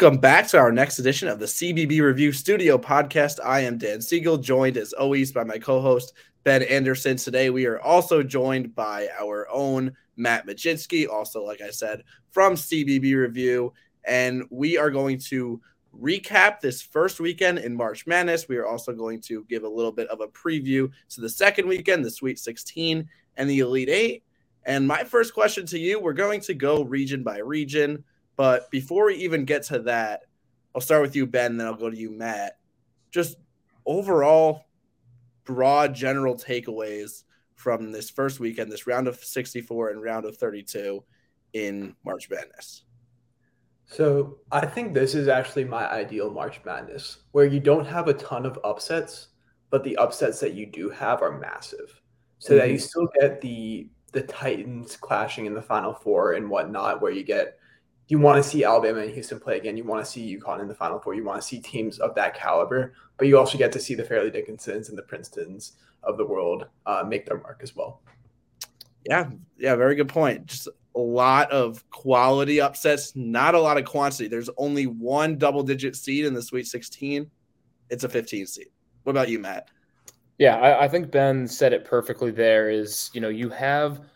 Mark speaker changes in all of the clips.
Speaker 1: Welcome back to our next edition of the CBB Review Studio podcast. I am Dan Siegel, joined as always by my co host, Ben Anderson. Today, we are also joined by our own Matt Mlodzinski, also, like I said, from CBB Review. And we are going to recap this first weekend in March Madness. We are also going to give a little bit of a preview to the second weekend, the Sweet 16 and the Elite Eight. And my first question to you we're going to go region by region. But before we even get to that, I'll start with you, Ben, then I'll go to you, Matt. Just overall, broad general takeaways from this first weekend, this round of 64 and round of 32 in March Madness.
Speaker 2: So I think this is actually my ideal March Madness, where you don't have a ton of upsets, but the upsets that you do have are massive. So mm-hmm. that you still get the the Titans clashing in the Final Four and whatnot, where you get you want to see Alabama and Houston play again. You want to see UConn in the Final Four. You want to see teams of that caliber, but you also get to see the Fairleigh Dickinsons and the Princetons of the world uh, make their mark as well.
Speaker 1: Yeah, yeah, very good point. Just a lot of quality upsets, not a lot of quantity. There's only one double digit seed in the Sweet 16. It's a 15 seed. What about you, Matt?
Speaker 3: Yeah, I, I think Ben said it perfectly there. Is, you know, you have –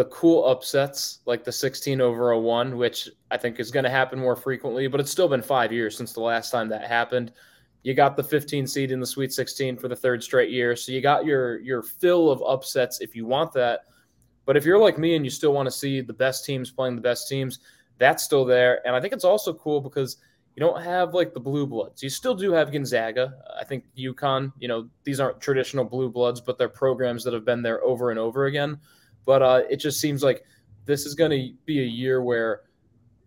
Speaker 3: the cool upsets like the 16 over a one, which I think is going to happen more frequently, but it's still been five years since the last time that happened. You got the 15 seed in the Sweet 16 for the third straight year, so you got your your fill of upsets if you want that. But if you're like me and you still want to see the best teams playing the best teams, that's still there. And I think it's also cool because you don't have like the blue bloods. You still do have Gonzaga. I think UConn, you know, these aren't traditional blue bloods, but they're programs that have been there over and over again. But uh, it just seems like this is going to be a year where,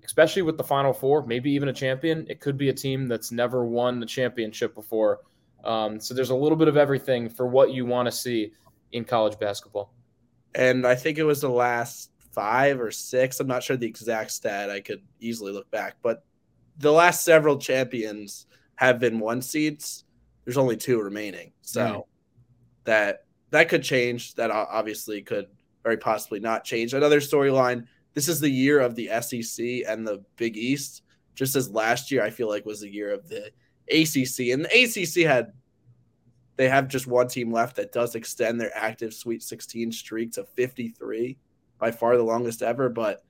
Speaker 3: especially with the Final Four, maybe even a champion, it could be a team that's never won the championship before. Um, so there's a little bit of everything for what you want to see in college basketball.
Speaker 1: And I think it was the last five or six. I'm not sure the exact stat. I could easily look back, but the last several champions have been one seeds. There's only two remaining, so mm. that that could change. That obviously could very possibly not change. Another storyline this is the year of the SEC and the Big East, just as last year I feel like was the year of the ACC. And the ACC had, they have just one team left that does extend their active Sweet 16 streak to 53, by far the longest ever. But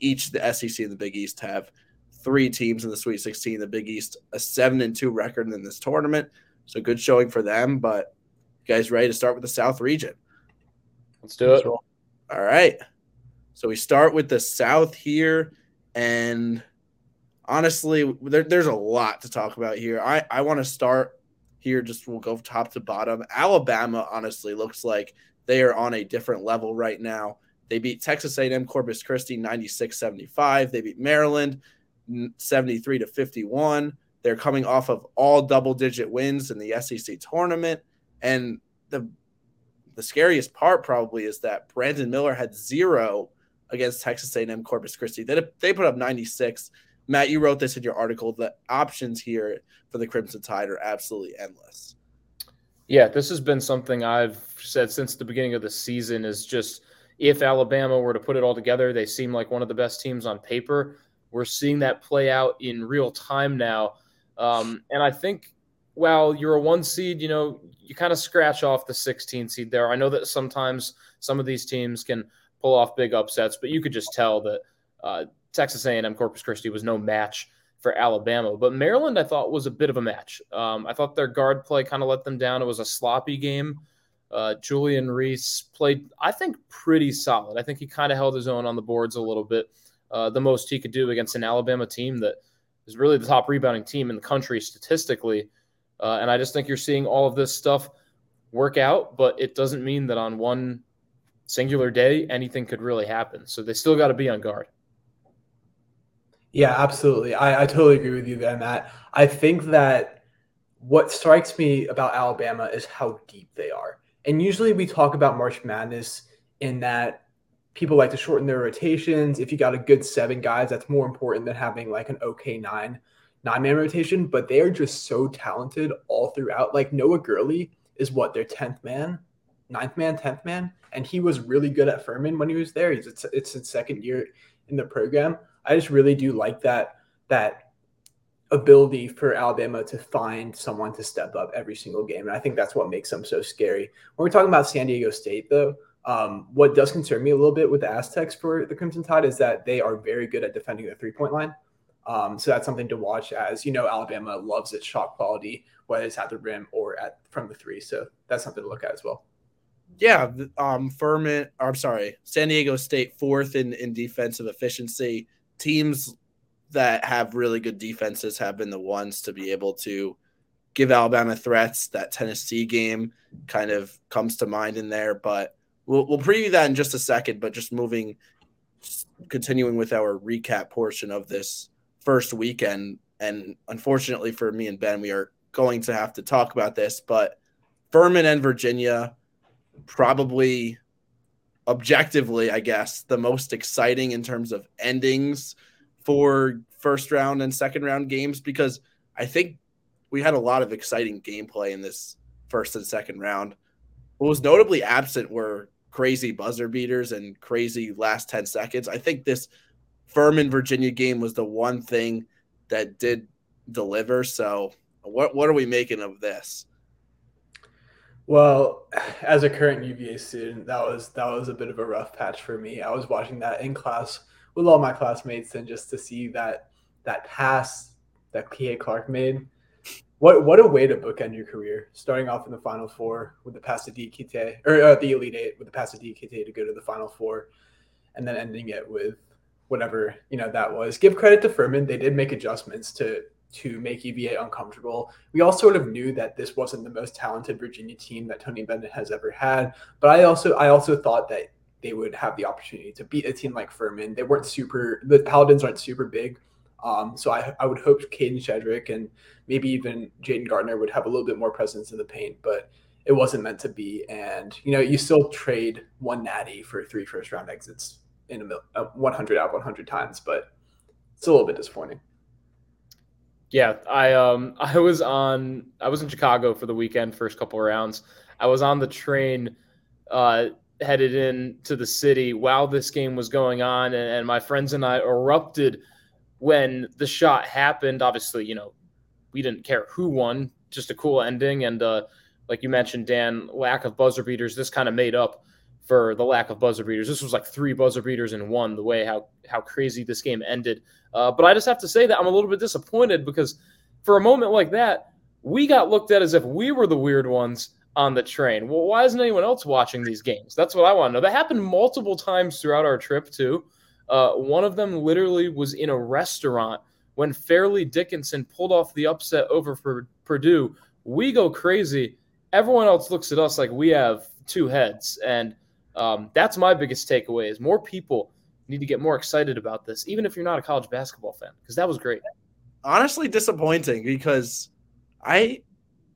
Speaker 1: each, the SEC and the Big East, have three teams in the Sweet 16. The Big East, a 7 and 2 record in this tournament. So good showing for them. But you guys ready to start with the South region?
Speaker 3: Let's do it.
Speaker 1: All right. So we start with the South here. And honestly, there, there's a lot to talk about here. I, I want to start here, just we'll go top to bottom. Alabama, honestly, looks like they are on a different level right now. They beat Texas A&M Corpus Christi 96-75. They beat Maryland 73 to 51. They're coming off of all double-digit wins in the SEC tournament, and the the scariest part probably is that Brandon Miller had zero against Texas A&M Corpus Christi. They, they put up 96. Matt, you wrote this in your article. The options here for the Crimson Tide are absolutely endless.
Speaker 3: Yeah, this has been something I've said since the beginning of the season is just if Alabama were to put it all together, they seem like one of the best teams on paper. We're seeing that play out in real time now. Um, and I think while you're a one seed, you know, you kind of scratch off the 16 seed there. I know that sometimes some of these teams can pull off big upsets, but you could just tell that uh, Texas A&M Corpus Christi was no match for Alabama. But Maryland, I thought, was a bit of a match. Um, I thought their guard play kind of let them down. It was a sloppy game. Uh, Julian Reese played, I think, pretty solid. I think he kind of held his own on the boards a little bit. Uh, the most he could do against an Alabama team that is really the top rebounding team in the country statistically. Uh, and I just think you're seeing all of this stuff work out, but it doesn't mean that on one singular day anything could really happen. So they still got to be on guard.
Speaker 2: Yeah, absolutely. I, I totally agree with you there, Matt. I think that what strikes me about Alabama is how deep they are. And usually we talk about March Madness in that people like to shorten their rotations. If you got a good seven guys, that's more important than having like an okay nine nine man rotation, but they are just so talented all throughout. Like Noah Gurley is what their 10th man, ninth man, 10th man. And he was really good at Furman when he was there. He's it's, it's his second year in the program. I just really do like that, that ability for Alabama to find someone to step up every single game. And I think that's what makes them so scary. When we're talking about San Diego State, though, um, what does concern me a little bit with the Aztecs for the Crimson Tide is that they are very good at defending the three point line. Um, so that's something to watch as you know Alabama loves its shot quality, whether it's at the rim or at from the three. So that's something to look at as well.
Speaker 1: Yeah, um, Furman. I'm sorry, San Diego State fourth in in defensive efficiency. Teams that have really good defenses have been the ones to be able to give Alabama threats. That Tennessee game kind of comes to mind in there, but we'll we'll preview that in just a second. But just moving, continuing with our recap portion of this first weekend, and unfortunately for me and Ben, we are going to have to talk about this. But Furman and Virginia, probably objectively, I guess, the most exciting in terms of endings for first round and second round games because I think we had a lot of exciting gameplay in this first and second round. What was notably absent were crazy buzzer beaters and crazy last 10 seconds. I think this Furman Virginia game was the one thing that did deliver. So, what what are we making of this?
Speaker 2: Well, as a current UVA student, that was that was a bit of a rough patch for me. I was watching that in class with all my classmates, and just to see that that pass that Kihei Clark made, what what a way to bookend your career, starting off in the Final Four with the pass to Diakite, or uh, the Elite Eight with the pass to Diakite to go to the Final Four, and then ending it with whatever you know that was. Give credit to Furman; they did make adjustments to to make UVA uncomfortable. We all sort of knew that this wasn't the most talented Virginia team that Tony Bennett has ever had, but I also I also thought that they would have the opportunity to beat a team like Furman. They weren't super the Paladins aren't super big. Um, so I, I would hope Kadin Shedrick and maybe even Jayden Gardner would have a little bit more presence in the paint, but it wasn't meant to be. And you know, you still trade one natty for three first round exits in a, a 100 out 100 times, but it's a little bit disappointing.
Speaker 3: Yeah, I um I was on I was in Chicago for the weekend first couple rounds. I was on the train uh headed in to the city while this game was going on and, and my friends and I erupted when the shot happened. Obviously, you know, we didn't care who won, just a cool ending and uh like you mentioned Dan, lack of buzzer beaters this kind of made up for the lack of buzzer beaters. This was like three buzzer beaters in one. The way how how crazy this game ended. Uh, but I just have to say that I'm a little bit disappointed because for a moment like that, we got looked at as if we were the weird ones on the train. Well, why isn't anyone else watching these games? That's what I want to know. That happened multiple times throughout our trip too. Uh, one of them literally was in a restaurant when Fairleigh Dickinson pulled off the upset over for Purdue. We go crazy. Everyone else looks at us like we have two heads, and um, that's my biggest takeaway: is more people need to get more excited about this, even if you're not a college basketball fan, because that was great.
Speaker 1: Honestly, disappointing because I,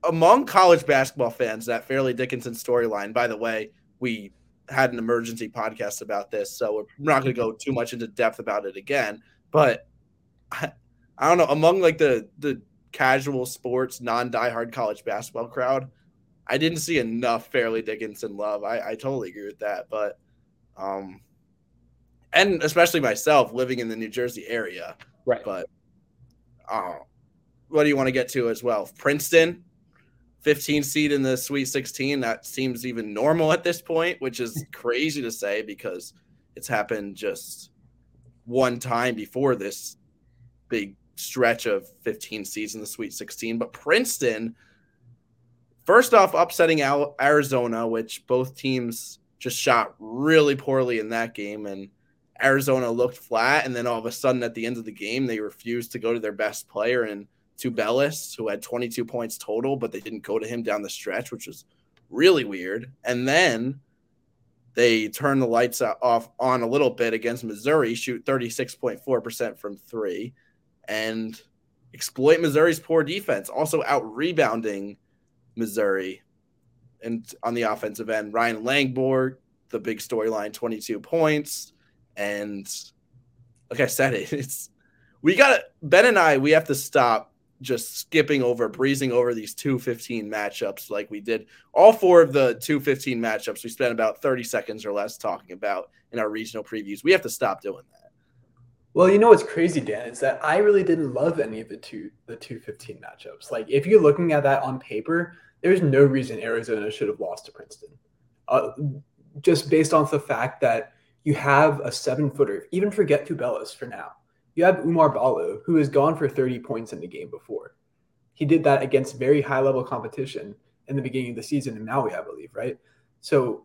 Speaker 1: among college basketball fans, that Fairleigh Dickinson storyline. By the way, we had an emergency podcast about this, so we're not going to go too much into depth about it again. But I, I don't know among like the the casual sports non diehard college basketball crowd. I didn't see enough Fairleigh Dickinson love. I, I totally agree with that. But, um, and especially myself living in the New Jersey area.
Speaker 3: Right.
Speaker 1: But, uh, what do you want to get to as well? Princeton, 15 seed in the Sweet 16. That seems even normal at this point, which is crazy to say because it's happened just one time before this big stretch of 15 seeds in the Sweet 16. But Princeton, First off, upsetting Arizona, which both teams just shot really poorly in that game, and Arizona looked flat. And then all of a sudden, at the end of the game, they refused to go to their best player and Tubelis, who had 22 points total, but they didn't go to him down the stretch, which was really weird. And then they turn the lights off on a little bit against Missouri, shoot 36.4% from three, and exploit Missouri's poor defense, also out rebounding Missouri. And on the offensive end, Ryan Langborg, the big storyline, 22 points. And like I said, it's we got Ben and I, we have to stop just skipping over, breezing over these 215 matchups like we did. All four of the 215 matchups, we spent about 30 seconds or less talking about in our regional previews. We have to stop doing that.
Speaker 2: Well, you know what's crazy, Dan, is that I really didn't love any of the two the two fifteen matchups. Like if you're looking at that on paper, there's no reason Arizona should have lost to Princeton. Uh, just based on the fact that you have a seven footer, even forget Tubelis for now. You have Oumar Ballo, who has gone for 30 points in the game before. He did that against very high level competition in the beginning of the season in Maui, I believe, right? So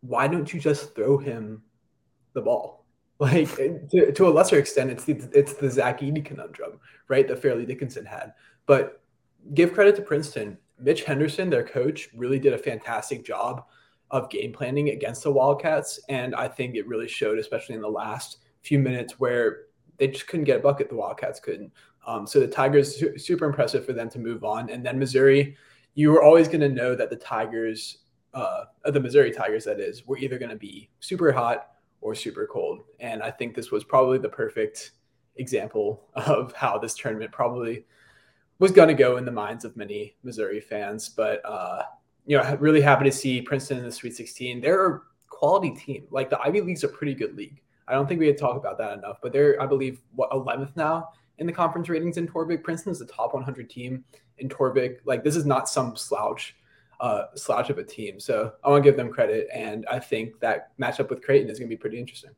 Speaker 2: why don't you just throw him the ball? Like to, to a lesser extent, it's the it's the Zach Edey conundrum, right? That Fairleigh Dickinson had. But give credit to Princeton. Mitch Henderson, their coach, really did a fantastic job of game planning against the Wildcats, and I think it really showed, especially in the last few minutes where they just couldn't get a bucket. The Wildcats couldn't. Um, so the Tigers super impressive for them to move on, and then Missouri, you were always going to know that the Tigers, uh, the Missouri Tigers, that is, were either going to be super hot or super cold. And I think this was probably the perfect example of how this tournament probably was going to go in the minds of many Missouri fans. But, uh, you know, really happy to see Princeton in the Sweet 16. They're a quality team. Like the Ivy League's a pretty good league. I don't think we had talked about that enough, but they're, I believe, what, 11th now in the conference ratings in Torvik. Princeton is the top 100 team in Torvik. Like, this is not some slouch uh, slouch of a team. So I want to give them credit, and I think that matchup with Creighton is going to be pretty interesting.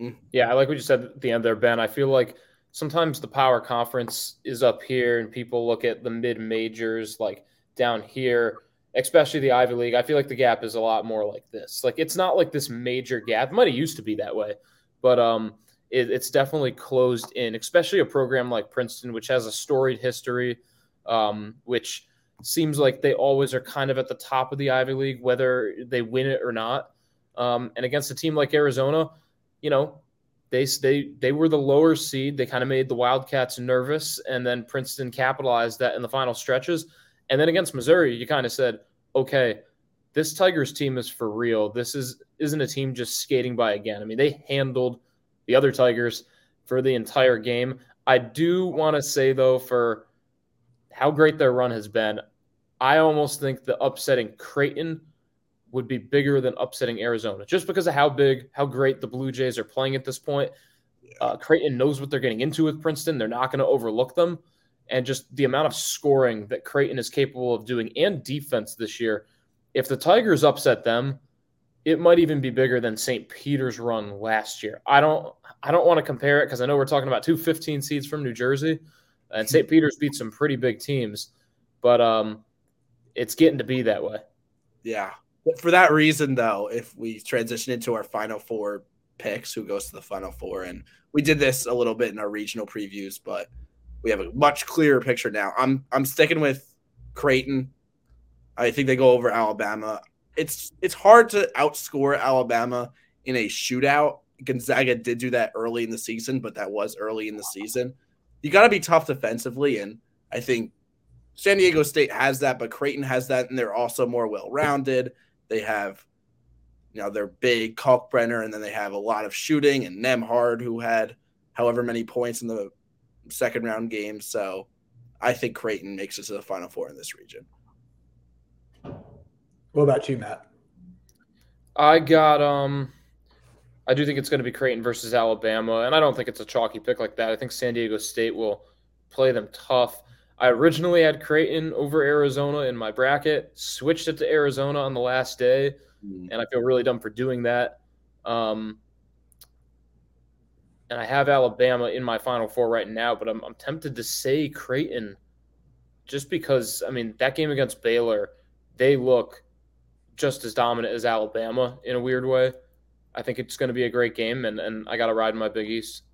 Speaker 3: Mm. Yeah, I like what you said at the end there, Ben. I feel like sometimes the power conference is up here, and people look at the mid majors like down here, especially the Ivy League. I feel like the gap is a lot more like this. Like it's not like this major gap. It might have used to be that way, but um, it, it's definitely closed in. Especially a program like Princeton, which has a storied history, um, which seems like they always are kind of at the top of the Ivy League, whether they win it or not. Um, and against a team like Arizona, you know, they they they were the lower seed. They kind of made the Wildcats nervous, and then Princeton capitalized that in the final stretches. And then against Missouri, you kind of said, okay, this Tigers team is for real. This is isn't a team just skating by again. I mean, they handled the other Tigers for the entire game. I do want to say though, for how great their run has been, I almost think the upsetting Creighton would be bigger than upsetting Arizona, just because of how big, how great the Blue Jays are playing at this point. Uh, Creighton knows what they're getting into with Princeton. They're not going to overlook them. And just the amount of scoring that Creighton is capable of doing and defense this year. If the Tigers upset them, it might even be bigger than St. Peter's run last year. I don't I don't want to compare it because I know we're talking about two 15 seeds from New Jersey. And St. Peter's beat some pretty big teams, but um, it's getting to be that way.
Speaker 1: Yeah. For that reason, though, if we transition into our final four picks, who goes to the final four, and we did this a little bit in our regional previews, but we have a much clearer picture now. I'm I'm sticking with Creighton. I think they go over Alabama. It's it's hard to outscore Alabama in a shootout. Gonzaga did do that early in the season, but that was early in the season you got to be tough defensively. And I think San Diego State has that, but Creighton has that, and they're also more well rounded. They have, you know, they're big Kalkbrenner, and then they have a lot of shooting and Nembhard, who had however many points in the second round game. So I think Creighton makes it to the Final Four in this region.
Speaker 2: What about you, Matt?
Speaker 3: I got um I do think it's going to be Creighton versus Alabama, and I don't think it's a chalky pick like that. I think San Diego State will play them tough. I originally had Creighton over Arizona in my bracket, switched it to Arizona on the last day, mm. and I feel really dumb for doing that. Um, and I have Alabama in my Final Four right now, but I'm, I'm tempted to say Creighton just because, I mean, that game against Baylor, they look just as dominant as Alabama in a weird way. I think it's going to be a great game, and, and I got to ride in my Big East.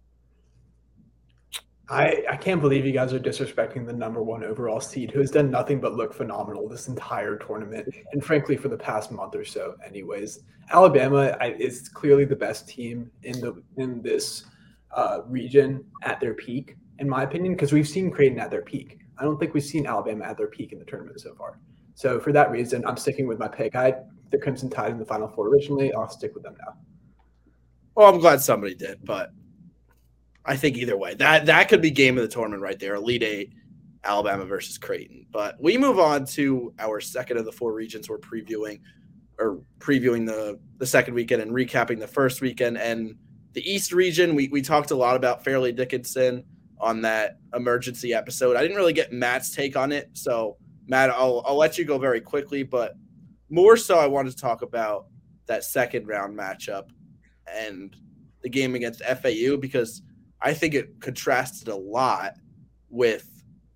Speaker 2: I, I can't believe you guys are disrespecting the number one overall seed who has done nothing but look phenomenal this entire tournament and frankly for the past month or so anyways. Alabama is clearly the best team in the in this uh, region at their peak in my opinion because we've seen creighton at their peak. I don't think we've seen alabama at their peak in the tournament so far. So for that reason i'm sticking with my pick. I the crimson tide in the final four originally i'll stick with them now.
Speaker 1: Well, I'm glad somebody did, but I think either way, that that could be game of the tournament right there. Elite Eight, Alabama versus Creighton. But we move on to our second of the four regions we're previewing, or previewing the the second weekend and recapping the first weekend. And the East region, we, we talked a lot about Fairleigh Dickinson on that emergency episode. I didn't really get Matt's take on it. So, Matt, I'll, I'll let you go very quickly, but more so, I wanted to talk about that second round matchup and the game against FAU because I think it contrasted a lot with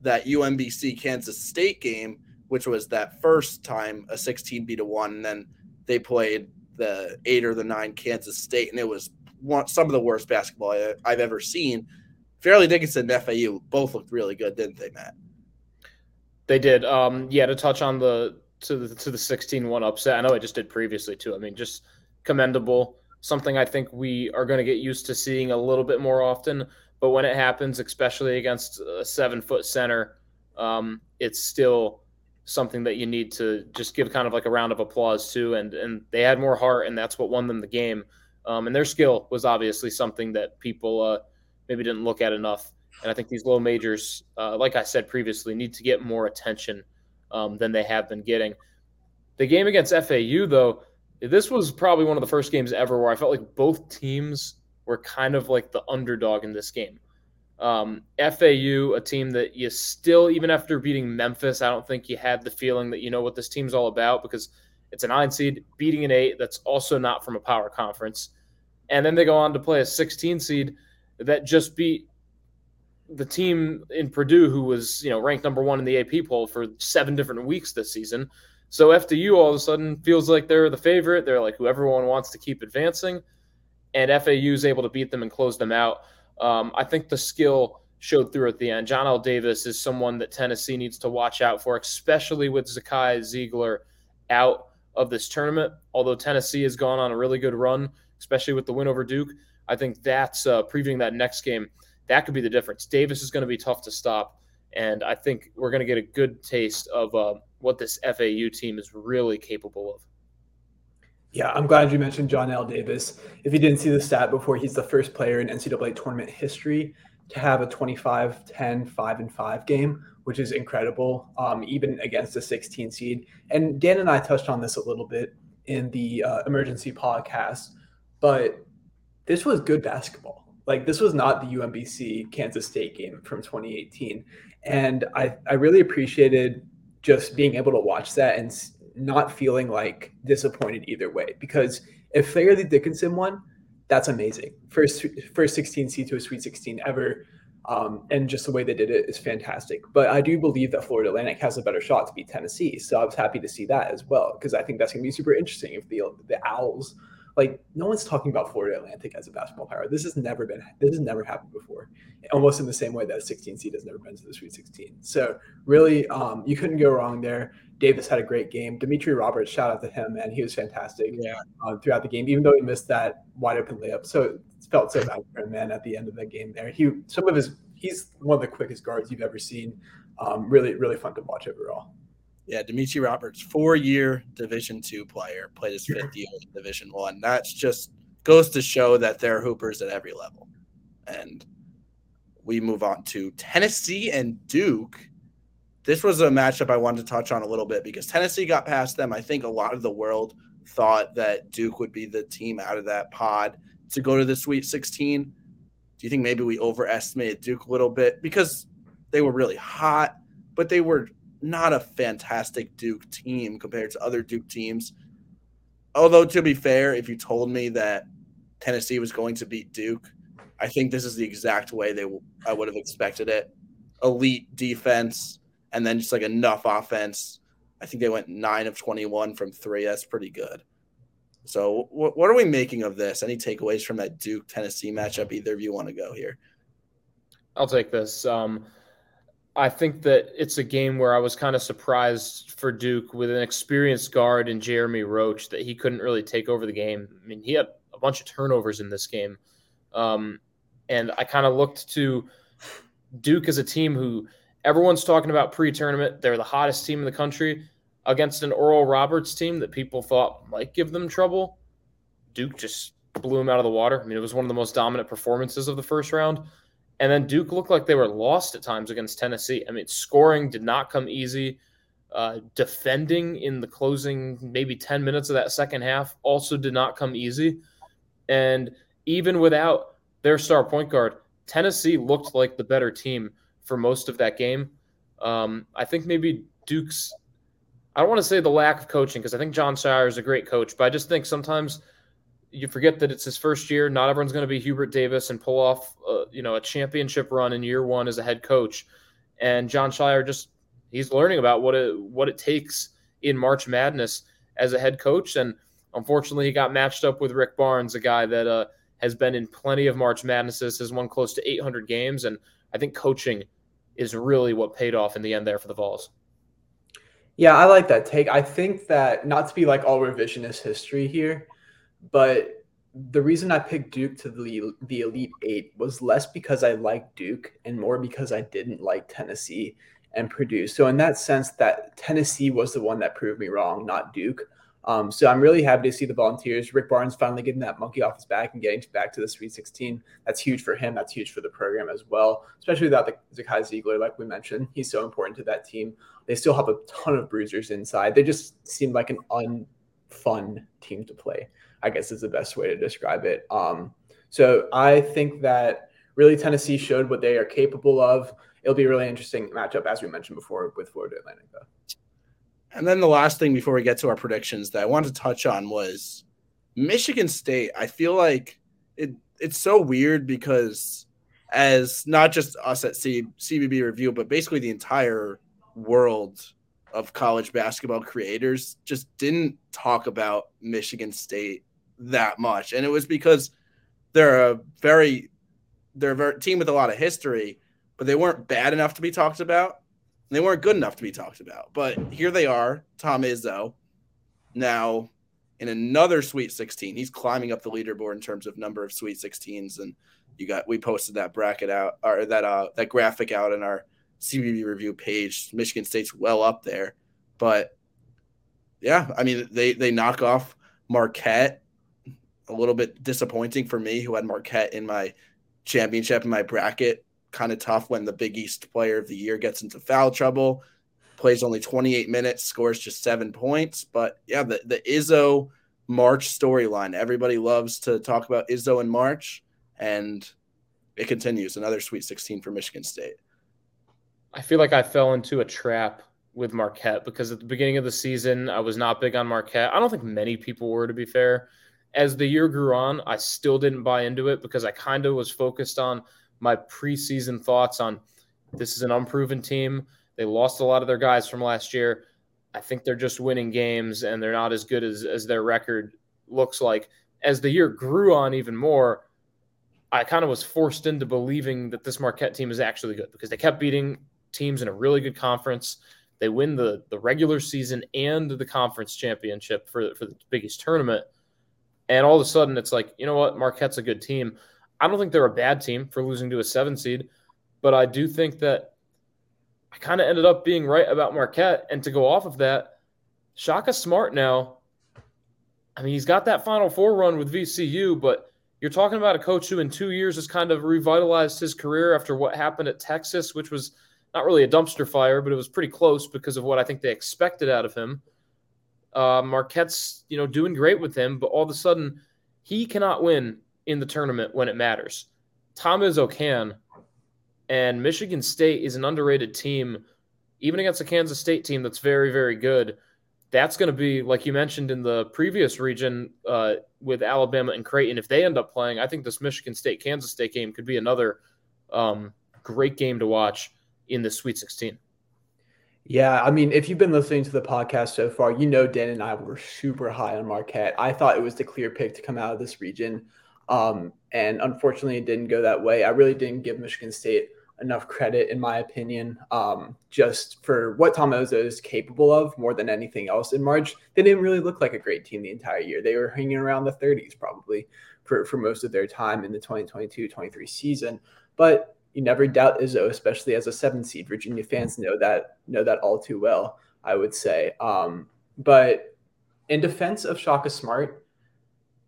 Speaker 1: that UMBC Kansas State game, which was that first time a 16 beat a one, and then they played the eight or the nine Kansas State, and it was one, some of the worst basketball I, have ever seen. Fairleigh Dickinson and FAU both looked really good, didn't they, Matt?
Speaker 3: They did. Um, yeah, to touch on the to the to the 16-1 upset. I know I just did previously too. I mean, just commendable. Something I think we are going to get used to seeing a little bit more often. But when it happens, especially against a seven foot center, um, it's still something that you need to just give kind of like a round of applause to. And and they had more heart, and that's what won them the game. Um, and their skill was obviously something that people uh, maybe didn't look at enough. And I think these low majors, uh, like I said previously, need to get more attention um, than they have been getting. The game against FAU, though, this was probably one of the first games ever where I felt like both teams were kind of like the underdog in this game. Um, FAU, a team that you still, even after beating Memphis, I don't think you had the feeling that you know what this team's all about because it's a nine seed beating an eight that's also not from a power conference. And then they go on to play a 16 seed that just beat the team in Purdue, who was you know ranked number one in the AP poll for seven different weeks this season. So FDU all of a sudden feels like they're the favorite. They're like who everyone wants to keep advancing, and FAU is able to beat them and close them out. Um, I think the skill showed through at the end. Johnell Davis is someone that Tennessee needs to watch out for, especially with Zakai Zeigler out of this tournament. Although Tennessee has gone on a really good run, especially with the win over Duke, I think that's uh, previewing that next game that could be the difference. Davis is going to be tough to stop, and I think we're going to get a good taste of uh, what this FAU team is really capable of.
Speaker 2: Yeah, I'm glad you mentioned Johnell Davis. If you didn't see the stat before, he's the first player in NCAA tournament history to have a 25 10 5 and 5 game, which is incredible, um, even against a 16 seed. And Dan and I touched on this a little bit in the uh, emergency podcast, but this was good basketball. Like this was not the UMBC Kansas State game from 2018, and I I really appreciated just being able to watch that and not feeling like disappointed either way. Because if Fairleigh Dickinson won, that's amazing. First first 16 seed to a Sweet 16 ever. Um, and just the way they did it is fantastic. But I do believe that Florida Atlantic has a better shot to beat Tennessee. So I was happy to see that as well because I think that's going to be super interesting if the the Owls like no one's talking about Florida Atlantic as a basketball power. This has never been this has never happened before. Almost in the same way that a 16 seed has never been to the Sweet 16. So really, um, you couldn't go wrong there. Davis had a great game. Demetre Roberts, shout out to him, man. He was fantastic
Speaker 1: yeah.
Speaker 2: uh, throughout the game, even though he missed that wide open layup. So it felt so bad for him, man, at the end of the game there. He some of his he's one of the quickest guards you've ever seen. Um, really, really fun to watch overall.
Speaker 1: Yeah, Demetre Roberts, four-year Division two player, played his fifth year in Division one. That's just goes to show that there are hoopers at every level. And we move on to Tennessee and Duke. This was a matchup I wanted to touch on a little bit because Tennessee got past them. I think a lot of the world thought that Duke would be the team out of that pod to go to the Sweet 16. Do you think maybe we overestimated Duke a little bit because they were really hot, but they were not a fantastic Duke team compared to other Duke teams. Although, to be fair, if you told me that Tennessee was going to beat Duke, I think this is the exact way they I would have expected it. Elite defense and then just like enough offense. I think they went nine of 21 from three. That's pretty good. So, what, what are we making of this? Any takeaways from that Duke Tennessee matchup? Either of you want to go here?
Speaker 3: I'll take this. Um, I think that it's a game where I was kind of surprised for Duke with an experienced guard in Jeremy Roach that he couldn't really take over the game. I mean, he had a bunch of turnovers in this game. Um, and I kind of looked to Duke as a team who everyone's talking about pre tournament. They're the hottest team in the country against an Oral Roberts team that people thought might give them trouble. Duke just blew him out of the water. I mean, it was one of the most dominant performances of the first round. And then Duke looked like they were lost at times against Tennessee. I mean, scoring did not come easy. Uh, defending in the closing maybe 10 minutes of that second half also did not come easy. And even without their star point guard, Tennessee looked like the better team for most of that game. Um, I think maybe Duke's. I don't want to say the lack of coaching because I think Jon Scheyer is a great coach, but I just think sometimes you forget that it's his first year. Not everyone's going to be Hubert Davis and pull off, uh, you know, a championship run in year one as a head coach. And Jon Scheyer just he's learning about what it what it takes in March Madness as a head coach. And unfortunately, he got matched up with Rick Barnes, a guy that uh, has been in plenty of March Madnesses, has won close to 800 games, and I think coaching is really what paid off in the end there for the Vols.
Speaker 2: Yeah, I like that take. I think that not to be like all revisionist history here, but the reason I picked Duke to the the Elite Eight was less because I liked Duke and more because I didn't like Tennessee and Purdue. So in that sense, that Tennessee was the one that proved me wrong, not Duke. Um, so I'm really happy to see the Volunteers. Rick Barnes finally getting that monkey off his back and getting back to the Sweet 16. That's huge for him. That's huge for the program as well, especially without the Zakai Zeigler, like we mentioned. He's so important to that team. They still have a ton of bruisers inside. They just seem like an unfun team to play. I guess is the best way to describe it. Um, so I think that really Tennessee showed what they are capable of. It'll be a really interesting matchup, as we mentioned before, with Florida Atlantic, though.
Speaker 1: And then the last thing before we get to our predictions that I wanted to touch on was Michigan State. I feel like it it's so weird because as not just us at C, CBB review, but basically the entire world of college basketball creators just didn't talk about Michigan State that much. And it was because they're a very they're a very, team with a lot of history, but they weren't bad enough to be talked about. They weren't good enough to be talked about. But here they are, Tom Izzo, now in another Sweet 16. He's climbing up the leaderboard in terms of number of Sweet 16s. And you got we posted that bracket out or that uh that graphic out in our CBB review page. Michigan State's well up there, but yeah, I mean they they knock off Marquette. A little bit disappointing for me, who had Marquette in my championship in my bracket. Kind of tough when the Big East Player of the Year gets into foul trouble. Plays only 28 minutes, scores just seven points. But yeah, the the Izzo March storyline. Everybody loves to talk about Izzo in March, and it continues. Another Sweet 16 for Michigan State.
Speaker 3: I feel like I fell into a trap with Marquette because at the beginning of the season, I was not big on Marquette. I don't think many people were, to be fair. As the year grew on, I still didn't buy into it because I kind of was focused on my preseason thoughts on this is an unproven team. They lost a lot of their guys from last year. I think they're just winning games and they're not as good as, as their record looks like. As the year grew on even more, I kind of was forced into believing that this Marquette team is actually good because they kept beating teams in a really good conference. They win the the regular season and the conference championship for for the biggest tournament. And all of a sudden, it's like, you know what? Marquette's a good team. I don't think they're a bad team for losing to a seven seed, but I do think that I kind of ended up being right about Marquette. And to go off of that, Shaka Smart now, I mean, he's got that Final Four run with VCU, but you're talking about a coach who in two years has kind of revitalized his career after what happened at Texas, which was – not really a dumpster fire, but it was pretty close because of what I think they expected out of him. Uh, Marquette's, you know, doing great with him, but all of a sudden he cannot win in the tournament when it matters. Tom Izzo can, and Michigan State is an underrated team, even against a Kansas State team that's very, very good. That's going to be, like you mentioned in the previous region uh, with Alabama and Creighton. If they end up playing, I think this Michigan State Kansas State game could be another um, great game to watch in the Sweet 16.
Speaker 2: Yeah, I mean, if you've been listening to the podcast so far, you know Dan and I were super high on Marquette. I thought it was the clear pick to come out of this region. Um, and unfortunately, it didn't go that way. I really didn't give Michigan State enough credit, in my opinion, um, just for what Tom Izzo is capable of more than anything else in March. They didn't really look like a great team the entire year. They were hanging around the 30s probably for, for most of their time in the 2022 23 season. But you never doubt Izzo, especially as a seven seed. Virginia fans know that know that all too well. I would say, um, but in defense of Shaka Smart,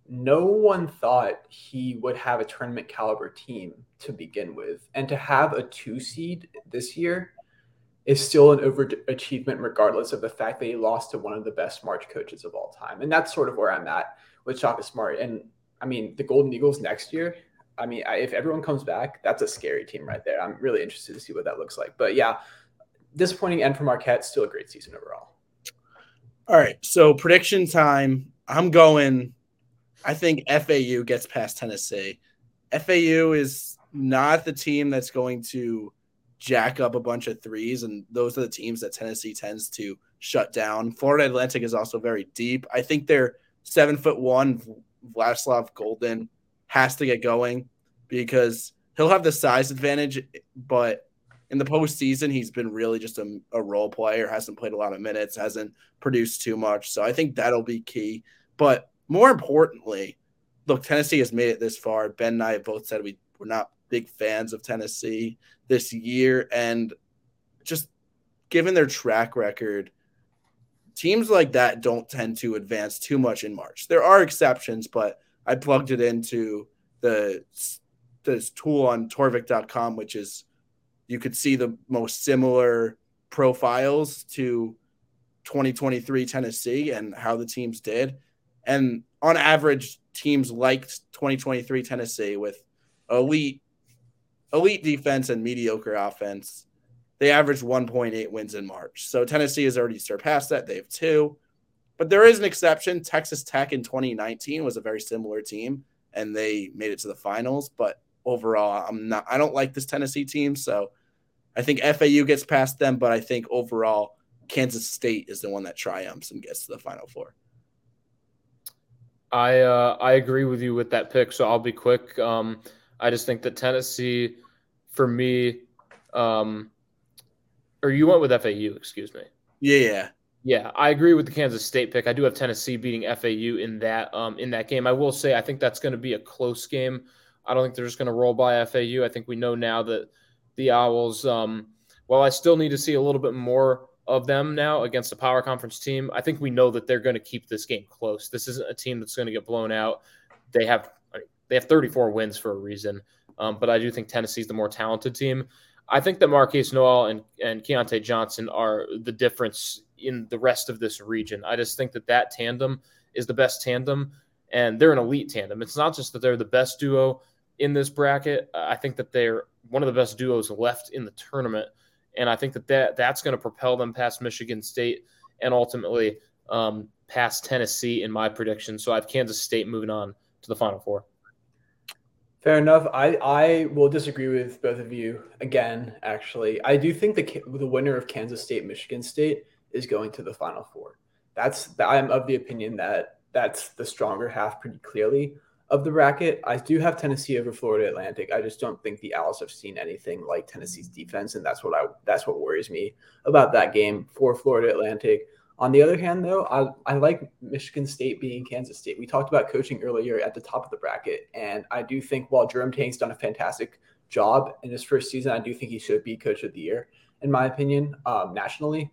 Speaker 2: no one thought he would have a tournament caliber team to begin with, and to have a two seed this year is still an overachievement, regardless of the fact that he lost to one of the best March coaches of all time. And that's sort of where I'm at with Shaka Smart. And I mean, the Golden Eagles next year. I mean, if everyone comes back, that's a scary team right there. I'm really interested to see what that looks like. But yeah, disappointing end for Marquette. Still a great season overall.
Speaker 1: All right, so prediction time. I'm going. I think FAU gets past Tennessee. FAU is not the team that's going to jack up a bunch of threes, and those are the teams that Tennessee tends to shut down. Florida Atlantic is also very deep. I think they're seven foot one. Vladislav Goldin has to get going because he'll have the size advantage, but in the postseason, he's been really just a, a role player, hasn't played a lot of minutes, hasn't produced too much. So I think that'll be key. But more importantly, look, Tennessee has made it this far. Ben and I both said we, we're not big fans of Tennessee this year. And just given their track record, teams like that don't tend to advance too much in March. There are exceptions, but I plugged it into the this tool on torvik.com, which is you could see the most similar profiles to 2023 Tennessee and how the teams did. And on average, teams liked 2023 Tennessee with elite elite defense and mediocre offense. They averaged 1.8 wins in March. So Tennessee has already surpassed that. They have two. But there is an exception. Texas Tech in 2019 was a very similar team and they made it to the finals. But overall, I'm not I don't like this Tennessee team. So I think FAU gets past them, but I think overall Kansas State is the one that triumphs and gets to the final four.
Speaker 3: I uh, I agree with you with that pick, so I'll be quick. Um, I just think that Tennessee, for me, um, or you went with FAU, excuse me.
Speaker 1: Yeah,
Speaker 3: yeah, I agree with the Kansas State pick. I do have Tennessee beating FAU in that um, in that game. I will say I think that's going to be a close game. I don't think they're just going to roll by FAU. I think we know now that the Owls, um, while I still need to see a little bit more of them now against a power conference team, I think we know that they're going to keep this game close. This isn't a team that's going to get blown out. They have they have 34 wins for a reason. Um, but I do think Tennessee's the more talented team. I think that Markquis Nowell and, and Keyontae Johnson are the difference in the rest of this region. I just think that that tandem is the best tandem, and they're an elite tandem. It's not just that they're the best duo in this bracket. I think that they're one of the best duos left in the tournament, and I think that, that that's going to propel them past Michigan State and ultimately um, past Tennessee in my prediction. So I have Kansas State moving on to the Final Four.
Speaker 2: Fair enough. I, I will disagree with both of you again. Actually, I do think the the winner of Kansas State Michigan State is going to the Final Four. That's I'm of the opinion that that's the stronger half pretty clearly of the bracket. I do have Tennessee over Florida Atlantic. I just don't think the Owls have seen anything like Tennessee's defense, and that's what I that's what worries me about that game for Florida Atlantic. On the other hand, though, I, I like Michigan State being Kansas State. We talked about coaching earlier at the top of the bracket, and I do think while Jerome Tang's done a fantastic job in his first season, I do think he should be Coach of the Year, in my opinion, um, nationally.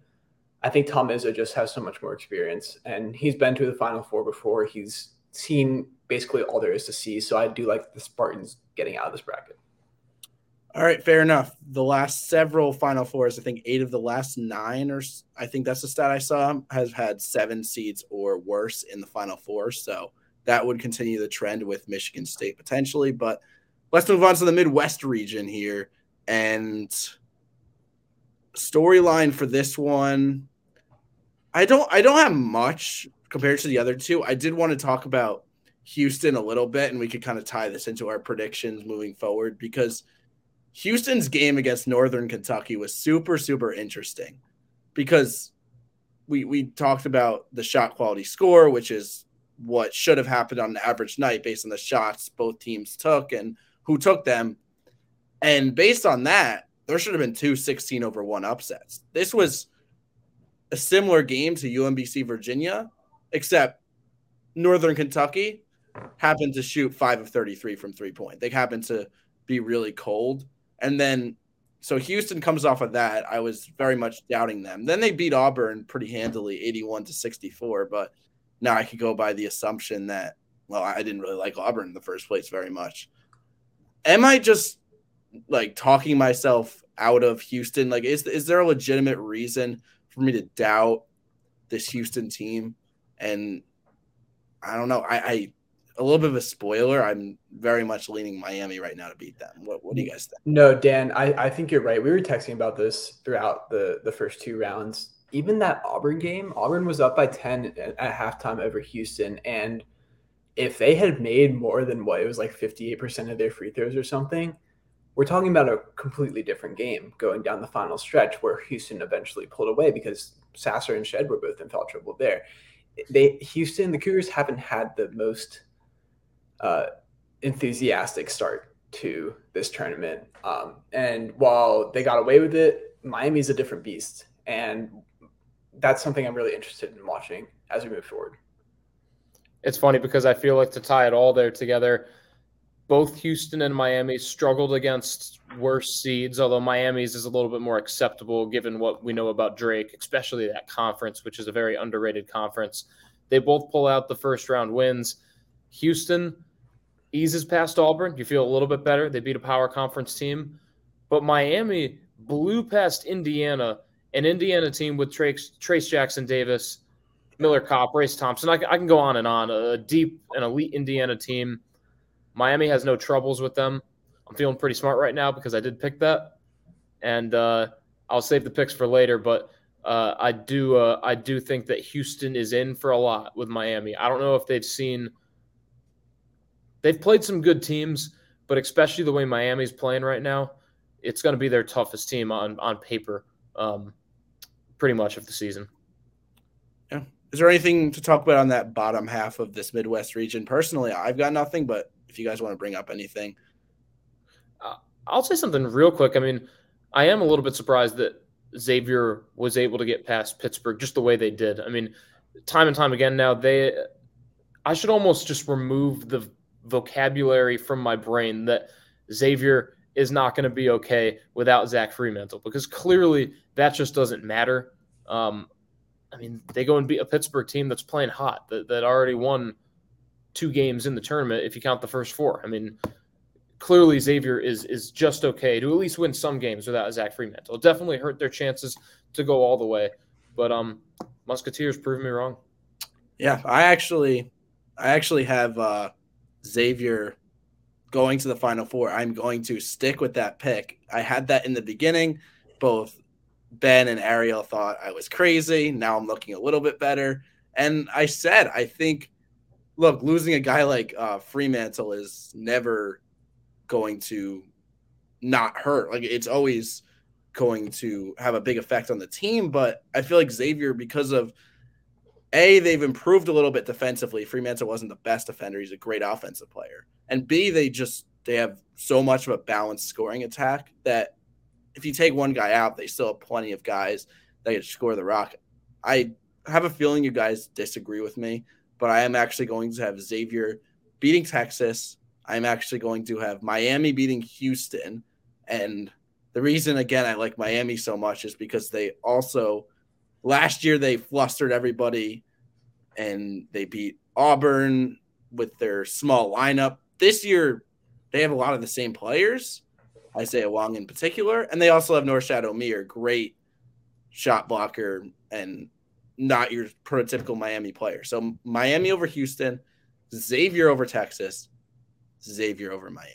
Speaker 2: I think Tom Izzo just has so much more experience, and he's been to the Final Four before. He's seen basically all there is to see, so I do like the Spartans getting out of this bracket.
Speaker 1: All right, fair enough. The last several Final Fours, I think eight of the last nine, or I think that's the stat I saw, has had seven seeds or worse in the Final Four. So that would continue the trend with Michigan State potentially. But let's move on to the Midwest region here. And storyline for this one, I don't I don't have much compared to the other two. I did want to talk about Houston a little bit, and we could kind of tie this into our predictions moving forward because – Houston's game against Northern Kentucky was super, super interesting because we we talked about the shot quality score, which is what should have happened on an average night based on the shots both teams took and who took them. And based on that, there should have been two 16 over one upsets. This was a similar game to UMBC Virginia, except Northern Kentucky happened to shoot five of 33 from three point. They happened to be really cold. And then so Houston comes off of that. I was very much doubting them. Then they beat Auburn pretty handily, 81 to 64. But now I could go by the assumption that, well, I didn't really like Auburn in the first place very much. Am I just like talking myself out of Houston? Like, is, is there a legitimate reason for me to doubt this Houston team? And I don't know. I, I a little bit of a spoiler. I'm very much leaning Miami right now to beat them. What, what do you guys think?
Speaker 2: No, Dan, I, I think you're right. We were texting about this throughout the, the first two rounds. Even that Auburn game, Auburn was up by 10 at, at halftime over Houston. And if they had made more than what it was like 58% of their free throws or something, we're talking about a completely different game going down the final stretch where Houston eventually pulled away because Sasser and Shead were both in foul trouble there. They Houston, the Cougars haven't had the most uh, enthusiastic start to this tournament. Um, and while they got away with it, Miami's a different beast. And that's something I'm really interested in watching as we move forward.
Speaker 3: It's funny because I feel like to tie it all there together, both Houston and Miami struggled against worse seeds, although Miami's is a little bit more acceptable given what we know about Drake, especially that conference, which is a very underrated conference. They both pull out the first round wins. Houston eases past Auburn. You feel a little bit better. They beat a power conference team. But Miami blew past Indiana, an Indiana team with Trace, Trayce Jackson Davis, Miller Kopp, Race Thompson. I, I can go on and on. A deep and elite Indiana team. Miami has no troubles with them. I'm feeling pretty smart right now because I did pick that, and uh, I'll save the picks for later. But uh, I do uh, I do think that Houston is in for a lot with Miami. I don't know if they've seen they've played some good teams, but especially the way Miami's playing right now, it's going to be their toughest team on on paper, um, pretty much of the season.
Speaker 1: Yeah. Is there anything to talk about on that bottom half of this Midwest region? Personally, I've got nothing, but if you guys want to bring up anything,
Speaker 3: uh, I'll say something real quick. I mean, I am a little bit surprised that Xavier was able to get past Pittsburgh just the way they did. I mean, time and time again now they I should almost just remove the vocabulary from my brain that Xavier is not going to be okay without Zach Freemantle because clearly that just doesn't matter. Um, I mean, they go and beat a Pittsburgh team that's playing hot that, that already won two games in the tournament if you count the first four. I mean, clearly Xavier is is just okay to at least win some games without Zach Freemantle. It'll definitely hurt their chances to go all the way. But um Musketeers proved me wrong.
Speaker 1: Yeah, I actually I actually have uh Xavier going to the final four. I'm going to stick with that pick. I had that in the beginning. Both Ben and Ariel thought I was crazy. Now I'm looking a little bit better. And I said, I think, look, losing a guy like uh, Freemantle is never going to not hurt. Like it's always going to have a big effect on the team. But I feel like Xavier, because of a, they've improved a little bit defensively. Freemantle wasn't the best defender; he's a great offensive player. And B, they just they have so much of a balanced scoring attack that if you take one guy out, they still have plenty of guys that can score the rock. I have a feeling you guys disagree with me, but I am actually going to have Xavier beating Texas. I'm actually going to have Miami beating Houston. And the reason, again, I like Miami so much is because they also Last year they flustered everybody and they beat Auburn with their small lineup. This year they have a lot of the same players, Isaiah Wong in particular, and they also have Norchad Omier, great shot blocker and not your prototypical Miami player. So Miami over Houston, Xavier over Texas, Xavier over Miami.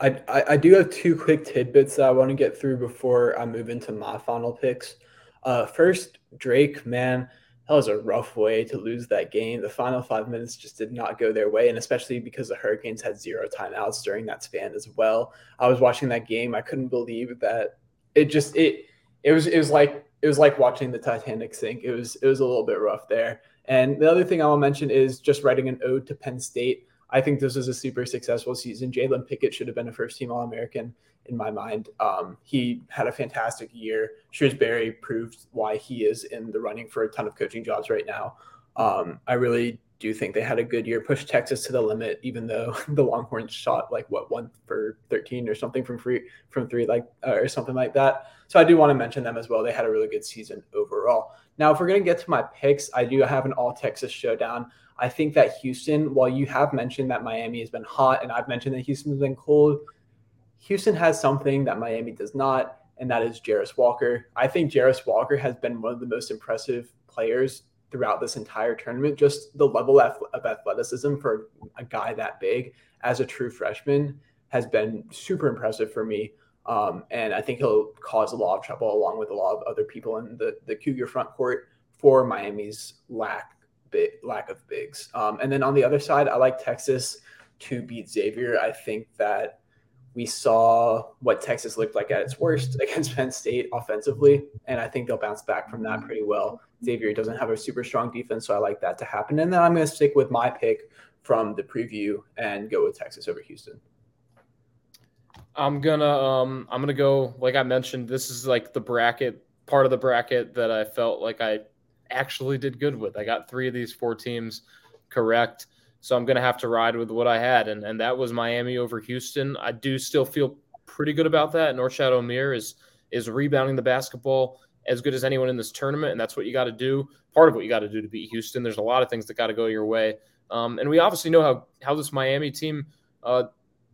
Speaker 2: I, I, I do have two quick tidbits that I want to get through before I move into my final picks. Uh, first, Drake, man, that was a rough way to lose that game. The final five minutes just did not go their way, and especially because the Hurricanes had zero timeouts during that span as well. I was watching that game. I couldn't believe that it just it it was it was like it was like watching the Titanic sink. It was it was a little bit rough there. And the other thing I will mention is just writing an ode to Penn State. I think this was a super successful season. Jalen Pickett should have been a first team All American in my mind. Um, he had a fantastic year. Shrewsberry proved why he is in the running for a ton of coaching jobs right now. Um, I really do think they had a good year, pushed Texas to the limit, even though the Longhorns shot like what one for 13 or something from free from three, like uh, or something like that. So I do want to mention them as well. They had a really good season overall. Now, if we're going to get to my picks, I do have an all Texas showdown. I think that Houston, while you have mentioned that Miami has been hot and I've mentioned that Houston's been cold, Houston has something that Miami does not, and that is Jarace Walker. I think Jarace Walker has been one of the most impressive players throughout this entire tournament. Just the level of athleticism for a guy that big as a true freshman has been super impressive for me. Um, and I think he'll cause a lot of trouble along with a lot of other people in the, the Cougar front court for Miami's lack lack of bigs. Um, and then on the other side, I like Texas to beat Xavier. I think that we saw what Texas looked like at its worst against Penn State offensively, and I think they'll bounce back from that pretty well. Xavier doesn't have a super strong defense, so I like that to happen. And then I'm going to stick with my pick from the preview and go with Texas over Houston.
Speaker 3: I'm gonna um I'm gonna go like I mentioned. This is like the bracket part of the bracket that I felt like I actually did good with. I got three of these four teams correct. So I'm going to have to ride with what I had. And, and that was Miami over Houston. I do still feel pretty good about that. Norchad Omier is, is rebounding the basketball as good as anyone in this tournament. And that's what you got to do. Part of what you got to do to beat Houston. There's a lot of things that got to go your way. Um, and we obviously know how, how this Miami team, uh,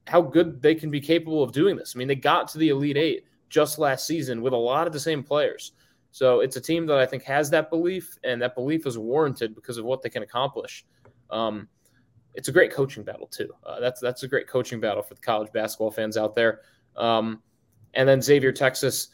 Speaker 3: how good they can be capable of doing this. I mean, they got to the Elite Eight just last season with a lot of the same players. So it's a team that I think has that belief, and that belief is warranted because of what they can accomplish. Um, it's a great coaching battle too. Uh, that's that's a great coaching battle for the college basketball fans out there. Um, and then Xavier, Texas.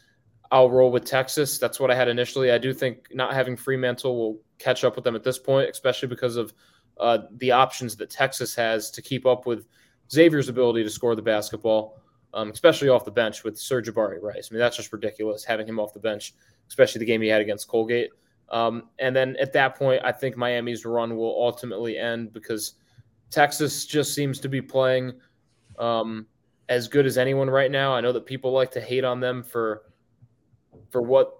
Speaker 3: I'll roll with Texas. That's what I had initially. I do think not having Freemantle will catch up with them at this point, especially because of uh, the options that Texas has to keep up with Xavier's ability to score the basketball, um, especially off the bench with Sir'Jabari Rice. I mean, that's just ridiculous having him off the bench especially the game he had against Colgate. Um, and then at that point, I think Miami's run will ultimately end because Texas just seems to be playing um, as good as anyone right now. I know that people like to hate on them for for what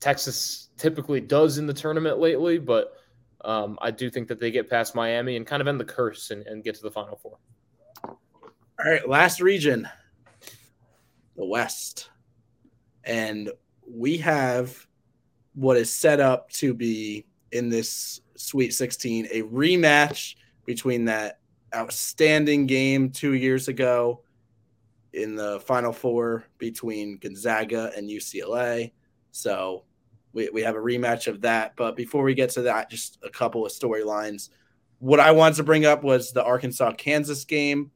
Speaker 3: Texas typically does in the tournament lately, but um, I do think that they get past Miami and kind of end the curse and, and get to the Final Four.
Speaker 1: All right, last region, the West, and we have what is set up to be in this Sweet 16 a rematch between that outstanding game two years ago in the Final Four between Gonzaga and UCLA. So we, we have a rematch of that. But before we get to that, just a couple of storylines. What I wanted to bring up was the Arkansas Kansas game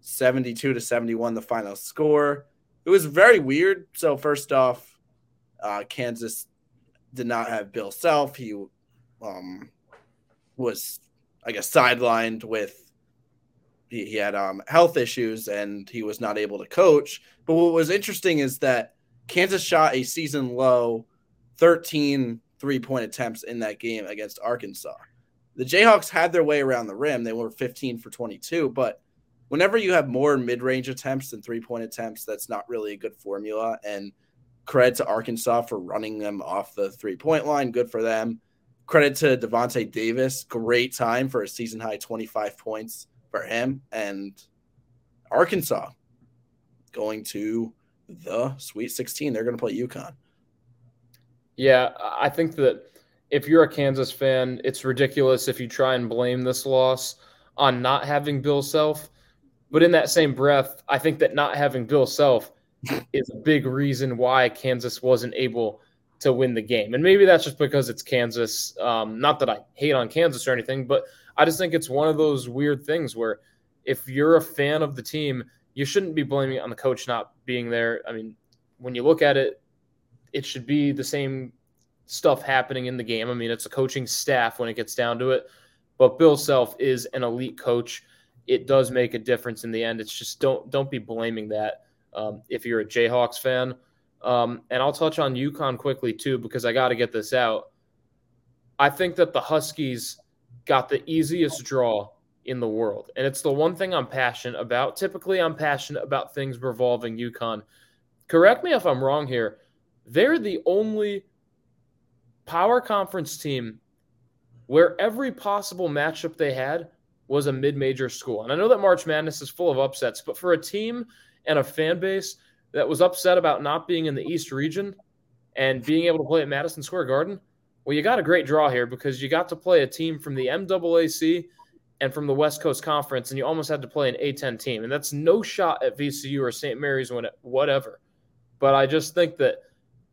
Speaker 1: 72 to 71, the final score. It was very weird. So, first off, uh, Kansas did not have Bill Self. He um, was, I guess, sidelined with he, he had um, health issues and he was not able to coach. But what was interesting is that Kansas shot a season low 13 three point attempts in that game against Arkansas. The Jayhawks had their way around the rim. They were 15 for 22, but whenever you have more mid range attempts than three point attempts, that's not really a good formula. And Credit to Arkansas for running them off the three point line. Good for them. Credit to Davonte Davis. Great time for a season high 25 points for him. And Arkansas going to the Sweet 16. They're going to play UConn.
Speaker 3: Yeah, I think that if you're a Kansas fan, it's ridiculous if you try and blame this loss on not having Bill Self. But in that same breath, I think that not having Bill Self is a big reason why Kansas wasn't able to win the game. And maybe that's just because it's Kansas. Um, not that I hate on Kansas or anything, but I just think it's one of those weird things where if you're a fan of the team, you shouldn't be blaming on the coach not being there. I mean, when you look at it, it should be the same stuff happening in the game. I mean, it's a coaching staff when it gets down to it. But Bill Self is an elite coach. It does make a difference in the end. It's just don't don't be blaming that um, if you're a Jayhawks fan. Um, and I'll touch on UConn quickly too, because I got to get this out. I think that the Huskies got the easiest draw in the world. And it's the one thing I'm passionate about. Typically, I'm passionate about things revolving UConn. Correct me if I'm wrong here. They're the only power conference team where every possible matchup they had was a mid major school. And I know that March Madness is full of upsets, but for a team and a fan base that was upset about not being in the East region and being able to play at Madison Square Garden, well, you got a great draw here because you got to play a team from the MAAC and from the West Coast Conference, and you almost had to play an A10 team. And that's no shot at VCU or St. Mary's when whatever. But I just think that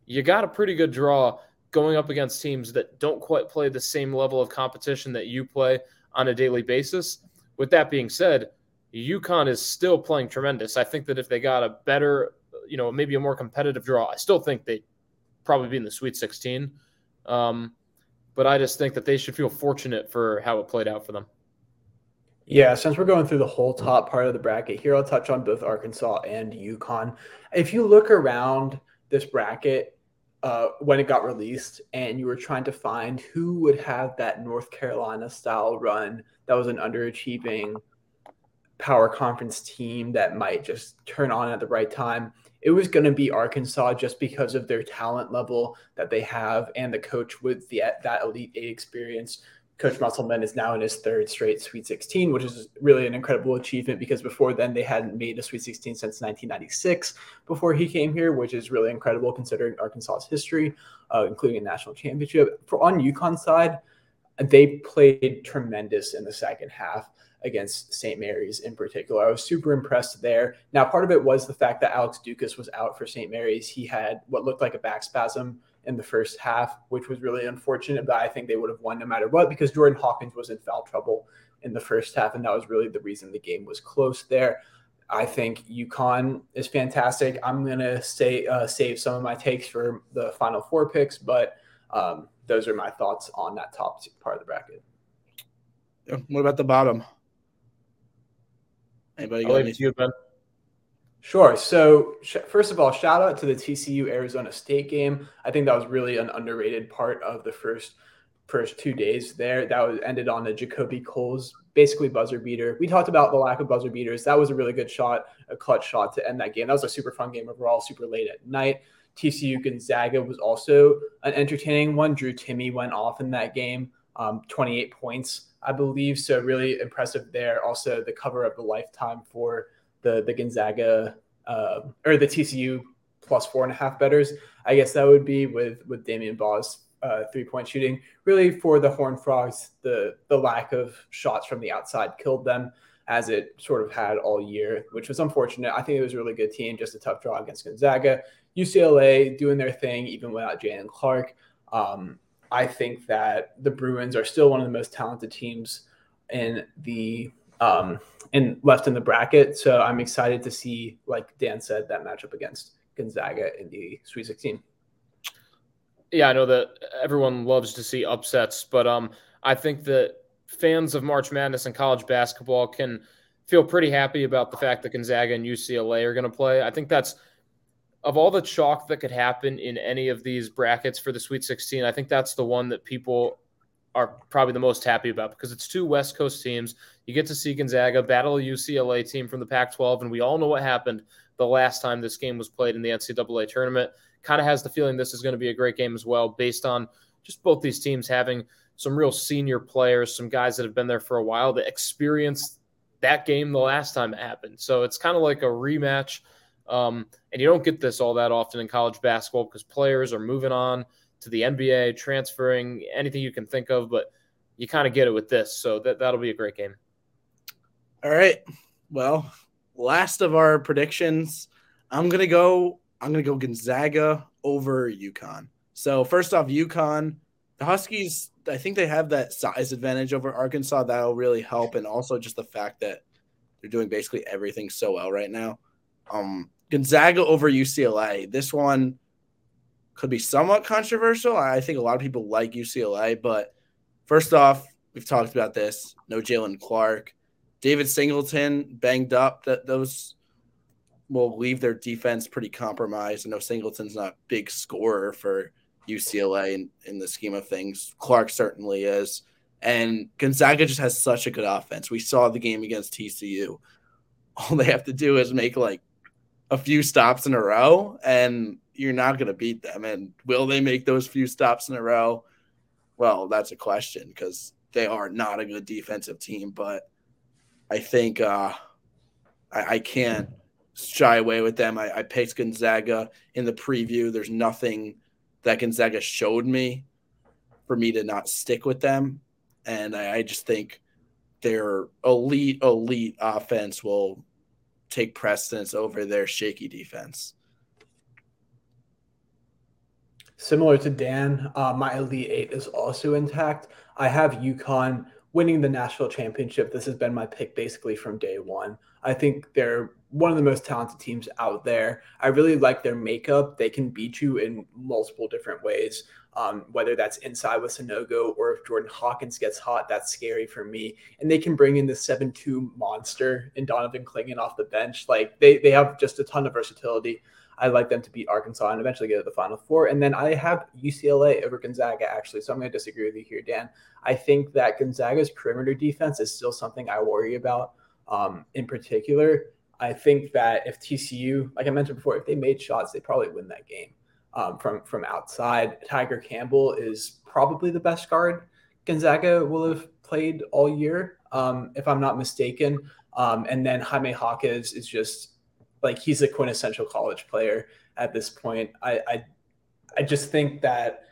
Speaker 3: you got a pretty good draw going up against teams that don't quite play the same level of competition that you play on a daily basis. With that being said, UConn is still playing tremendous. I think that if they got a better, you know, maybe a more competitive draw, I still think they probably be in the Sweet 16. Um, but I just think that they should feel fortunate for how it played out for them.
Speaker 2: Yeah, since we're going through the whole top part of the bracket here, I'll touch on both Arkansas and UConn. If you look around this bracket uh, when it got released and you were trying to find who would have that North Carolina style run that was an underachieving power conference team that might just turn on at the right time, it was going to be Arkansas just because of their talent level that they have and the coach with the that elite eight experience Coach Musselman is now in his third straight Sweet 16, which is really an incredible achievement because before then they hadn't made a Sweet 16 since 1996 before he came here, which is really incredible considering Arkansas's history, uh, including a national championship. For on UConn side, they played tremendous in the second half against St. Mary's in particular. I was super impressed there. Now, part of it was the fact that Alex Ducas was out for St. Mary's. He had what looked like a back spasm in the first half, which was really unfortunate. But I think they would have won no matter what because Jordan Hawkins was in foul trouble in the first half, and that was really the reason the game was close there. I think UConn is fantastic. I'm gonna say uh, save some of my takes for the final four picks, but um, those are my thoughts on that top part of the bracket.
Speaker 1: What about the bottom? Anybody got any?
Speaker 3: You, ben.
Speaker 2: Sure. So, sh- first of all, shout out to the TCU Arizona State game. I think that was really an underrated part of the first first two days there. That was ended on a JaKobe Coles basically buzzer beater. We talked about the lack of buzzer beaters. That was a really good shot, a clutch shot to end that game. That was a super fun game overall, super late at night. TCU Gonzaga was also an entertaining one. Drew Timme went off in that game, um, 28 points, I believe. So really impressive there. Also, the cover of the lifetime for the the Gonzaga uh, or the TCU plus four and a half betters. I guess that would be with with Damion Baugh's uh, three point shooting. Really, for the Horn Frogs, the the lack of shots from the outside killed them, as it sort of had all year, which was unfortunate. I think it was a really good team, just a tough draw against Gonzaga. UCLA doing their thing even without Jaylen Clark. Um, I think that the Bruins are still one of the most talented teams in the um, left in the bracket. So I'm excited to see, like Dan said, that matchup against Gonzaga in the Sweet 16.
Speaker 3: Yeah, I know that everyone loves to see upsets, but um, I think that fans of March Madness and college basketball can feel pretty happy about the fact that Gonzaga and UCLA are going to play. I think that's of all the chalk that could happen in any of these brackets for the Sweet 16. I think that's the one that people are probably the most happy about because it's two West Coast teams. You get to see Gonzaga battle a UCLA team from the Pac 12, and we all know what happened the last time this game was played in the NCAA tournament. Kind of has the feeling this is going to be a great game as well, based on just both these teams having some real senior players, some guys that have been there for a while that experienced that game the last time it happened. So it's kind of like a rematch. Um, and you don't get this all that often in college basketball because players are moving on to the NBA, transferring anything you can think of, but you kind of get it with this. So that that'll be a great game.
Speaker 1: All right. Well, last of our predictions, I'm gonna go. I'm gonna go Gonzaga over UConn. So first off, UConn, the Huskies. I think they have that size advantage over Arkansas. That'll really help, and also just the fact that they're doing basically everything so well right now. Um, Gonzaga over UCLA. This one could be somewhat controversial. I think a lot of people like UCLA, but first off, we've talked about this. No Jaylen Clark, David Singleton banged up. That those will leave their defense pretty compromised. I know Singleton's not a big scorer for UCLA in, in the scheme of things. Clark certainly is. And Gonzaga just has such a good offense. We saw the game against TCU. All they have to do is make like a few stops in a row, and you're not going to beat them. And will they make those few stops in a row? Well, that's a question because they are not a good defensive team. But I think uh, I, I, can't shy away with them. I, I picked Gonzaga in the preview. There's nothing that Gonzaga showed me for me to not stick with them. And I, I just think their elite, elite offense will take precedence over their shaky defense.
Speaker 2: Similar to Dan, uh, my Elite Eight is also intact. I have UConn winning the national championship. This has been my pick basically from day one. I think they're one of the most talented teams out there. I really like their makeup. They can beat you in multiple different ways, um, whether that's inside with Sanogo or if Jordan Hawkins gets hot, that's scary for me. And they can bring in the 7 2 monster and Donovan Clingan off the bench. Like they, they have just a ton of versatility. I like them to beat Arkansas and eventually get to the Final Four. And then I have UCLA over Gonzaga, actually. So I'm going to disagree with you here, Dan. I think that Gonzaga's perimeter defense is still something I worry about um, in particular. I think that if TCU, like I mentioned before, if they made shots, they probably win that game um, from from outside. Tiger Campbell is probably the best guard Gonzaga will have played all year, um, if I'm not mistaken. Um, and then Jaime Jaquez is just like he's a quintessential college player at this point. I, I I just think that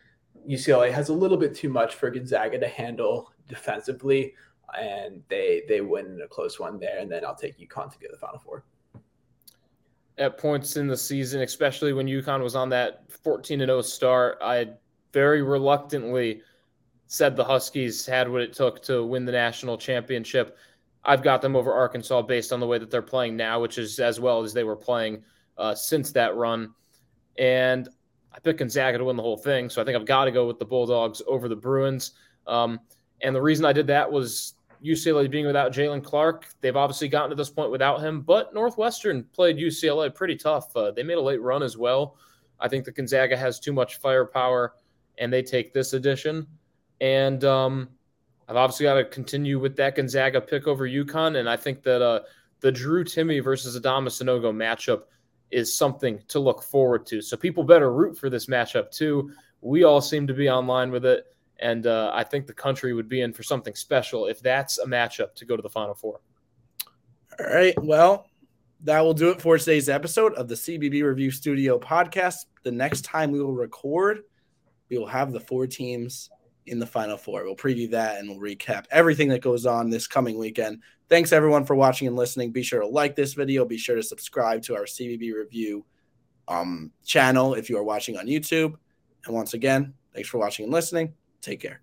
Speaker 2: UCLA has a little bit too much for Gonzaga to handle defensively, and they they win in a close one there. And then I'll take UConn to get the Final Four.
Speaker 3: At points in the season, especially when UConn was on that 14 0 start, I very reluctantly said the Huskies had what it took to win the national championship. I've got them over Arkansas based on the way that they're playing now, which is as well as they were playing uh, since that run. And I picked Gonzaga to win the whole thing, so I think I've got to go with the Bulldogs over the Bruins. Um, and the reason I did that was UCLA being without Jaylen Clark. They've obviously gotten to this point without him, but Northwestern played UCLA pretty tough. Uh, they made a late run as well. I think the Gonzaga has too much firepower, and they take this edition. And um, I've obviously got to continue with that Gonzaga pick over UConn, and I think that uh, the Drew Timme versus Adama Sanogo matchup is something to look forward to. So people better root for this matchup too. We all seem to be online with it, and uh, I think the country would be in for something special if that's a matchup to go to the Final Four.
Speaker 1: All right. Well, that will do it for today's episode of the CBB Review Studio podcast. The next time we will record, we will have the four teams in the Final Four. We'll preview that and we'll recap everything that goes on this coming weekend. Thanks everyone for watching and listening. Be sure to like this video. Be sure to subscribe to our CBB review um, channel if you are watching on YouTube. And once again, thanks for watching and listening. Take care.